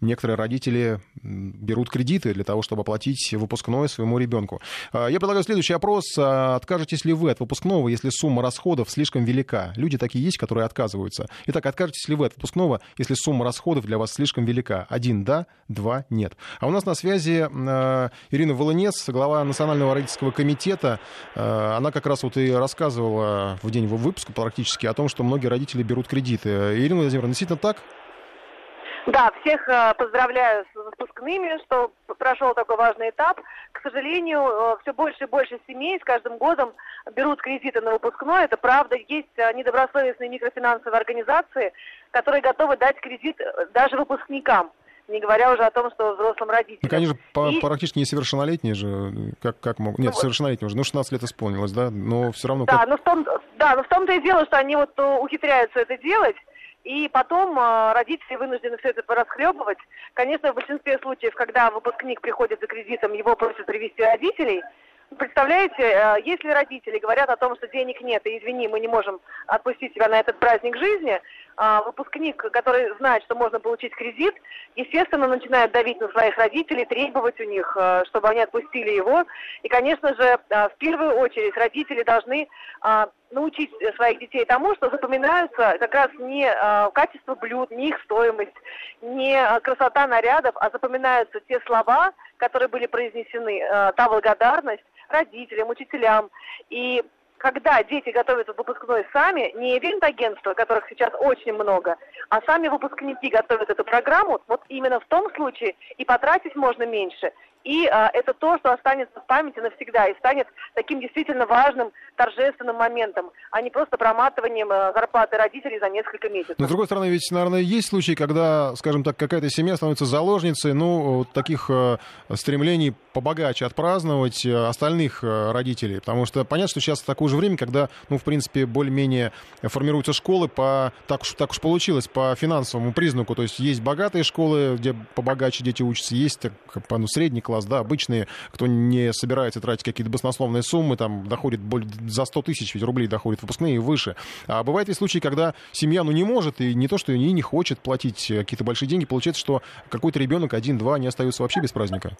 Speaker 2: некоторые родители берут кредиты для того, чтобы оплатить выпускной своему ребенку. А, я предлагаю следующий опрос. А, откажетесь ли вы от выпускного, если сумма расходов слишком велика? Люди такие есть, которые отказываются. Итак, откажетесь ли вы от выпускного, если сумма расходов для вас слишком велика? Один – да, два – нет. А у нас на связи э, Ирина Волынец, глава Национального родительского комитета. Э, она как раз вот и рассказывала в день выпуска практически о том, что многие родители берут кредиты. Ирина Владимировна, действительно так?
Speaker 13: Да, всех э, поздравляю с выпускными, что прошел такой важный этап. К сожалению, э, все больше и больше семей с каждым годом берут кредиты на выпускной. Это правда. Есть э, недобросовестные микрофинансовые организации, которые готовы дать кредит даже выпускникам не говоря уже о том, что взрослым родителям.
Speaker 2: Ну, конечно, и... практически несовершеннолетние же, как, как могут... Нет, ну, совершеннолетние уже, ну, 16 лет исполнилось, да, но все равно...
Speaker 13: Да,
Speaker 2: как...
Speaker 13: но в том, да, но в том-то и дело, что они вот ухитряются это делать, и потом э, родители вынуждены все это расхлебывать. Конечно, в большинстве случаев, когда выпускник приходит за кредитом, его просят привести родителей. Представляете, э, если родители говорят о том, что денег нет, и извини, мы не можем отпустить тебя на этот праздник жизни, выпускник, который знает, что можно получить кредит, естественно, начинает давить на своих родителей, требовать у них, э, чтобы они отпустили его. И, конечно же, э, в первую очередь родители должны научить своих детей тому, что запоминаются как раз не качество блюд, не их стоимость, не красота нарядов, а запоминаются те слова, которые были произнесены, та благодарность родителям, учителям. И когда дети готовятся к выпускной сами, не ивент-агентства, которых сейчас очень много, а сами выпускники готовят эту программу, вот именно в том случае и потратить можно меньше, и а, это то, что останется в памяти навсегда и станет таким действительно важным торжественным моментом, а не просто проматыванием а, зарплаты родителей за несколько месяцев.
Speaker 2: Но, с другой стороны, ведь, наверное, есть случаи, когда, скажем так, какая-то семья становится заложницей, ну, вот таких э, стремлений побогаче отпраздновать э, остальных э, родителей. Потому что понятно, что сейчас такое же время, когда, ну, в принципе, более-менее формируются школы по, так уж, так уж получилось, по финансовому признаку. То есть есть богатые школы, где побогаче дети учатся, есть так, ну, средний класс, да, обычные, кто не собирается тратить какие-то баснословные суммы, там доходит за 100 тысяч ведь рублей доходит выпускные и выше. А бывают и случаи, когда семья, ну, не может, и не то, что и не хочет платить какие-то большие деньги, получается, что какой-то ребенок один-два не остается вообще без праздника.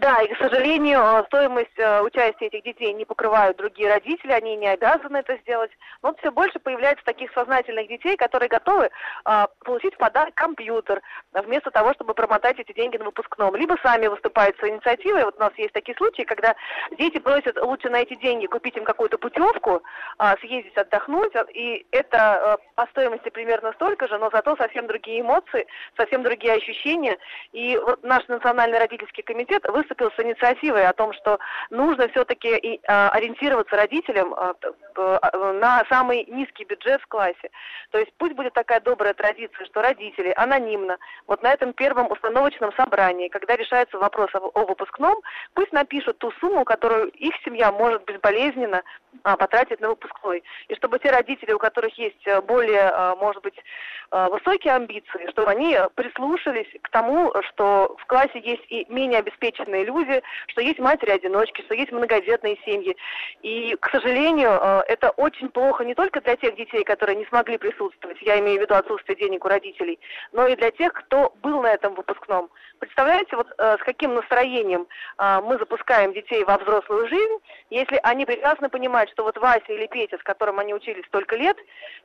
Speaker 13: Да, и, к сожалению, э, стоимость э, участия этих детей не покрывают другие родители, они не обязаны это сделать. Но все больше появляется таких сознательных детей, которые готовы а, получить в подарок компьютер, вместо того, чтобы промотать эти деньги на выпускном. Либо сами выступают с инициативой. Вот у нас есть такие случаи, когда дети просят лучше на эти деньги купить им какую-то путевку, а, съездить отдохнуть, и это по стоимости примерно столько же, но зато совсем другие эмоции, совсем другие ощущения. И вот наш национальный родительский комитет выступил с инициативой о том, что нужно все-таки а, ориентироваться родителям а, а, на самый низкий бюджет в классе. То есть пусть будет такая добрая традиция, что родители анонимно, вот на этом первом установочном собрании, когда решается вопрос о, о выпускном, пусть напишут ту сумму, которую их семья может безболезненно а, потратить на выпускной. И чтобы те родители, у которых есть э, более, а, может быть, а, высокие амбиции, чтобы они прислушались к тому, что в классе есть и менее обеспеченные люди, что есть матери-одиночки, что есть многодетные семьи. И, к сожалению, а, это очень плохо не только для тех детей, которые не смогли присутствовать, я имею в виду отсутствие денег у родителей, но и для тех, кто был на этом выпускном. Представляете, вот э, с каким настроением э, мы запускаем детей во взрослую жизнь, если они прекрасно понимают, что вот Вася или Петя, с которым они учились столько лет,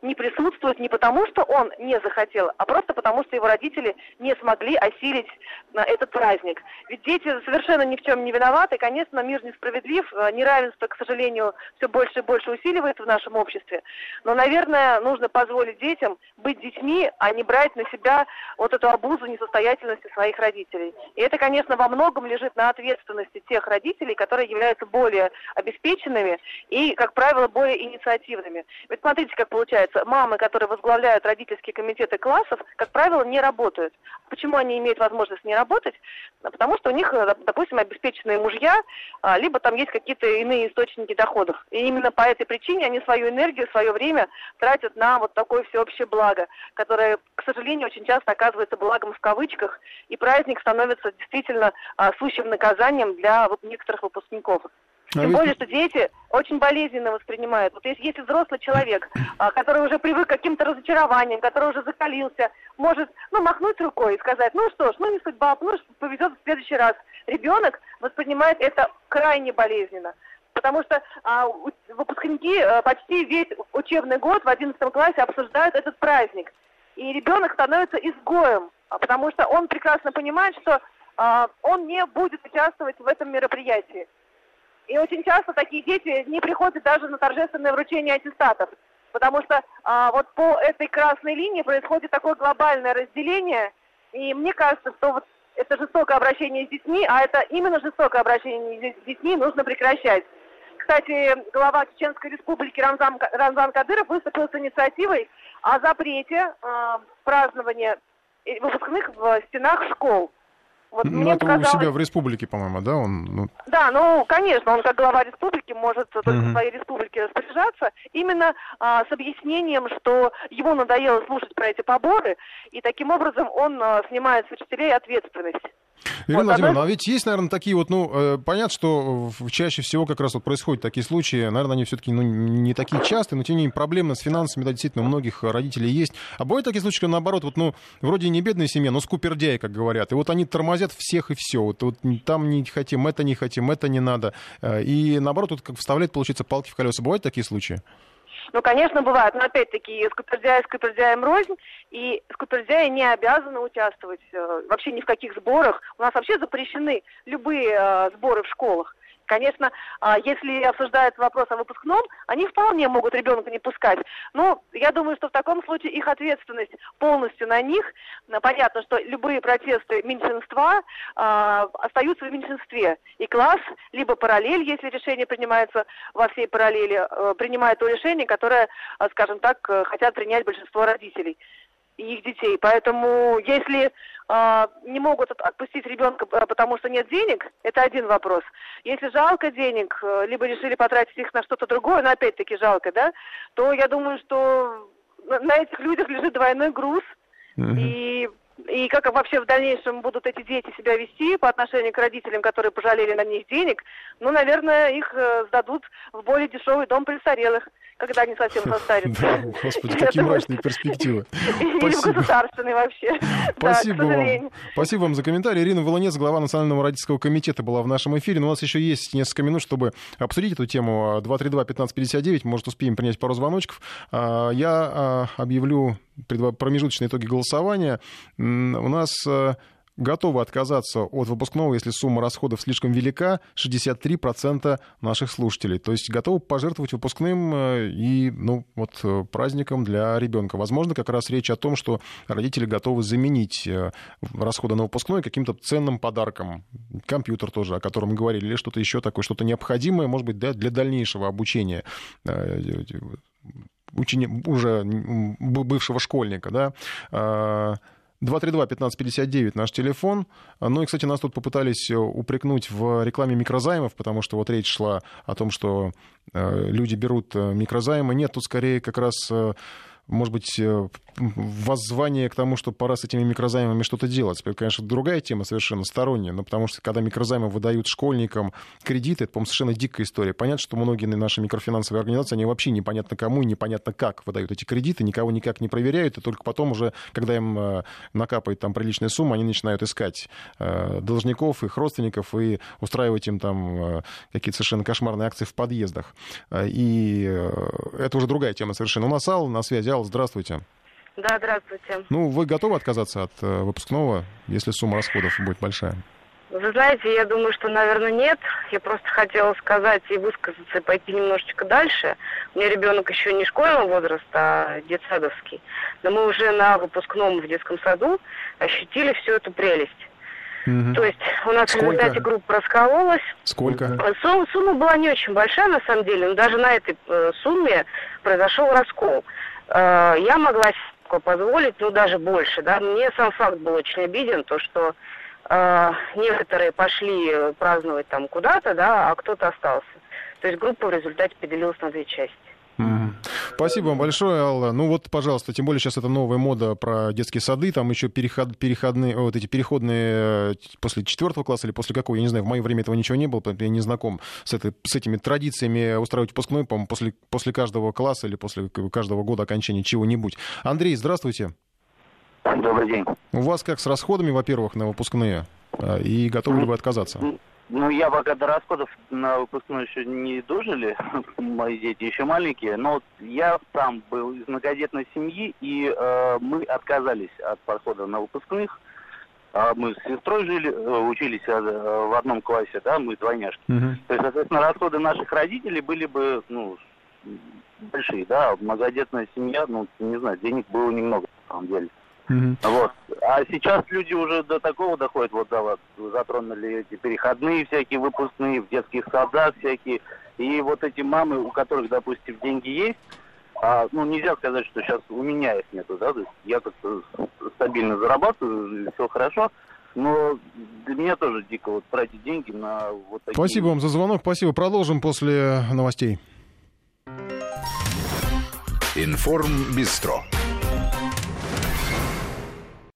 Speaker 13: не присутствуют не потому, что он не захотел, а просто потому, что его родители не смогли осилить э, этот праздник. Ведь дети совершенно ни в чем не виноваты. Конечно, мир несправедлив, э, неравенство, к сожалению, все больше и больше усиливается в нашем обществе. Но, наверное, нужно позволить детям быть детьми, а не брать на себя вот эту обузу несостоятельности своих родителей. И это, конечно, во многом лежит на ответственности тех родителей, которые являются более обеспеченными и, как правило, более инициативными. Ведь смотрите, как получается. Мамы, которые возглавляют родительские комитеты классов, как правило, не работают. Почему они имеют возможность не работать? Потому что у них, допустим, обеспеченные мужья, а, либо там есть какие-то иные источники доходов. И именно по этой причине они свою энергию, свое время тратят на вот такое всеобщее благо, которое, к сожалению, очень часто оказывается благом в кавычках, и праздник становится действительно а, сущим наказанием для некоторых выпускников. А Тем более, что дети очень болезненно воспринимают. Вот если, если взрослый человек, а, который уже привык к каким-то разочарованиям, который уже закалился, может, ну, махнуть рукой и сказать, ну что ж, ну не судьба, ну повезет в следующий раз. Ребенок воспринимает это крайне болезненно. Потому что а, выпускники а, почти весь учебный год в 11 классе обсуждают этот праздник. И ребенок становится изгоем, потому что он прекрасно понимает, что а, он не будет участвовать в этом мероприятии. И очень часто такие дети не приходят даже на торжественное вручение аттестатов, потому что а, вот по этой красной линии происходит такое глобальное разделение, и мне кажется, что вот это жестокое обращение с детьми, а это именно жестокое обращение с детьми нужно прекращать. Кстати, глава Чеченской республики Рамзан, Рамзан Кадыров выступил с инициативой о запрете э, празднования выпускных в стенах школ.
Speaker 2: Вот ну, это показалось... у себя в республике, по-моему, да? Он, ну...
Speaker 13: Да, ну, конечно, он как глава республики может только uh-huh. в своей республике распоряжаться, именно а, с объяснением, что ему надоело слушать про эти поборы, и таким образом он а, снимает с учителей ответственность.
Speaker 2: Ирина вот, Владимировна, а ведь есть, наверное, такие вот, ну, э, понятно, что чаще всего как раз вот происходят такие случаи, наверное, они все-таки ну, не такие частые, но тем не менее проблемы с финансами, да, действительно, у многих родителей есть. А бывают такие случаи, когда наоборот, вот, ну, вроде не бедная семья, но скупердяи, как говорят, и вот они тормозят всех и все, вот, вот там не хотим, это не хотим, это не надо, э, и наоборот, вот как вставляет, получается, палки в колеса. Бывают такие случаи?
Speaker 13: Ну, конечно, бывает, но опять-таки скупердяи скупердяем рознь, и скупердяи не обязаны участвовать э, вообще ни в каких сборах. У нас вообще запрещены любые э, сборы в школах. Конечно, а, если обсуждается вопрос о выпускном, они вполне могут ребенка не пускать. Но я думаю, что в таком случае их ответственность полностью на них. Понятно, что любые протесты меньшинства а, остаются в меньшинстве. И класс, либо параллель, если решение принимается во всей параллели, а, принимает то решение, которое, скажем так, хотят принять большинство родителей и их детей. Поэтому если э, не могут отпустить ребенка, потому что нет денег, это один вопрос. Если жалко денег, э, либо решили потратить их на что-то другое, но опять-таки жалко, да, то я думаю, что на этих людях лежит двойной груз. Mm-hmm. И и как вообще в дальнейшем будут эти дети себя вести по отношению к родителям, которые пожалели на них денег, ну, наверное, их э, сдадут в более дешевый дом престарелых когда они совсем состарятся.
Speaker 2: Господи, какие мрачные перспективы.
Speaker 13: Спасибо. государственный вообще.
Speaker 2: Спасибо вам. Спасибо вам за комментарий. Ирина Волонец, глава Национального родительского комитета, была в нашем эфире. Но у нас еще есть несколько минут, чтобы обсудить эту тему. 232-1559, может, успеем принять пару звоночков. А, я а, объявлю промежуточные итоги голосования. У нас а, готовы отказаться от выпускного, если сумма расходов слишком велика, 63% наших слушателей. То есть готовы пожертвовать выпускным э, и ну, вот, э, праздником для ребенка. Возможно, как раз речь о том, что родители готовы заменить э, расходы на выпускной каким-то ценным подарком. Компьютер тоже, о котором мы говорили, или что-то еще такое, что-то необходимое, может быть, для, для дальнейшего обучения учени... уже бывшего школьника, да, а, 232-1559 наш телефон. Ну и, кстати, нас тут попытались э, упрекнуть в рекламе микрозаймов, потому что вот речь шла о том, что э, люди берут э, микрозаймы. Нет, тут скорее как раз может быть, э, воззвание к тому, что пора с этими микрозаймами что-то делать. Это, конечно, другая тема совершенно сторонняя, но потому что когда микрозаймы выдают школьникам кредиты, это, по-моему, совершенно дикая история. Понятно, что многие наши микрофинансовые организации, они вообще непонятно кому и непонятно как выдают эти кредиты, никого никак не проверяют, и только потом уже, когда им э, накапает там приличная сумма, они начинают искать э, должников, их родственников и устраивать им там какие-то совершенно кошмарные акции в подъездах. И это уже другая тема совершенно. У нас Алла на связи. Алла, здравствуйте.
Speaker 14: Да, здравствуйте.
Speaker 2: Ну, вы готовы отказаться от э, выпускного, если сумма расходов будет большая?
Speaker 14: Вы знаете, я думаю, что, наверное, нет. Я просто хотела сказать и высказаться, и пойти немножечко дальше. У меня ребенок еще не школьного возраста, а детсадовский. Но мы уже на выпускном в детском саду ощутили всю эту прелесть. Угу. То есть у нас Сколько? в результате группа раскололась.
Speaker 2: Сколько?
Speaker 14: Сумма, сумма была не очень большая, на самом деле, но даже на этой э, сумме произошел раскол. Э, я могла себе позволить, ну, даже больше, да. Мне сам факт был очень обиден, то, что э, некоторые пошли праздновать там куда-то, да, а кто-то остался. То есть группа в результате поделилась на две части.
Speaker 2: Спасибо вам большое, Алла. Ну вот, пожалуйста, тем более сейчас это новая мода про детские сады, там еще переход, переходные, вот эти переходные э, после четвертого класса или после какого, я не знаю, в мое время этого ничего не было, я не знаком с, этой, с этими традициями устраивать выпускной, по-моему, после, после каждого класса или после каждого года окончания чего-нибудь. Андрей, здравствуйте.
Speaker 15: Добрый день.
Speaker 2: У вас как с расходами, во-первых, на выпускные? А, и готовы ли вы отказаться?
Speaker 15: Ну, я пока до расходов на выпускной еще не дожили, мои дети еще маленькие, но я сам был из многодетной семьи, и э, мы отказались от подхода на выпускных. А мы с сестрой жили, э, учились э, в одном классе, да, мы двойняшки. Uh-huh. То есть, соответственно, расходы наших родителей были бы, ну, большие, да, многодетная семья, ну, не знаю, денег было немного, на самом деле. Mm-hmm. Вот. А сейчас люди уже до такого доходят, вот да, вот затронули эти переходные всякие выпускные, в детских садах всякие. И вот эти мамы, у которых, допустим, деньги есть, а, ну, нельзя сказать, что сейчас у меня их нету, да, то есть я как-то стабильно зарабатываю, все хорошо, но для меня тоже дико вот тратить деньги на вот такие...
Speaker 2: Спасибо вам за звонок, спасибо. Продолжим после новостей.
Speaker 1: Информ Бистро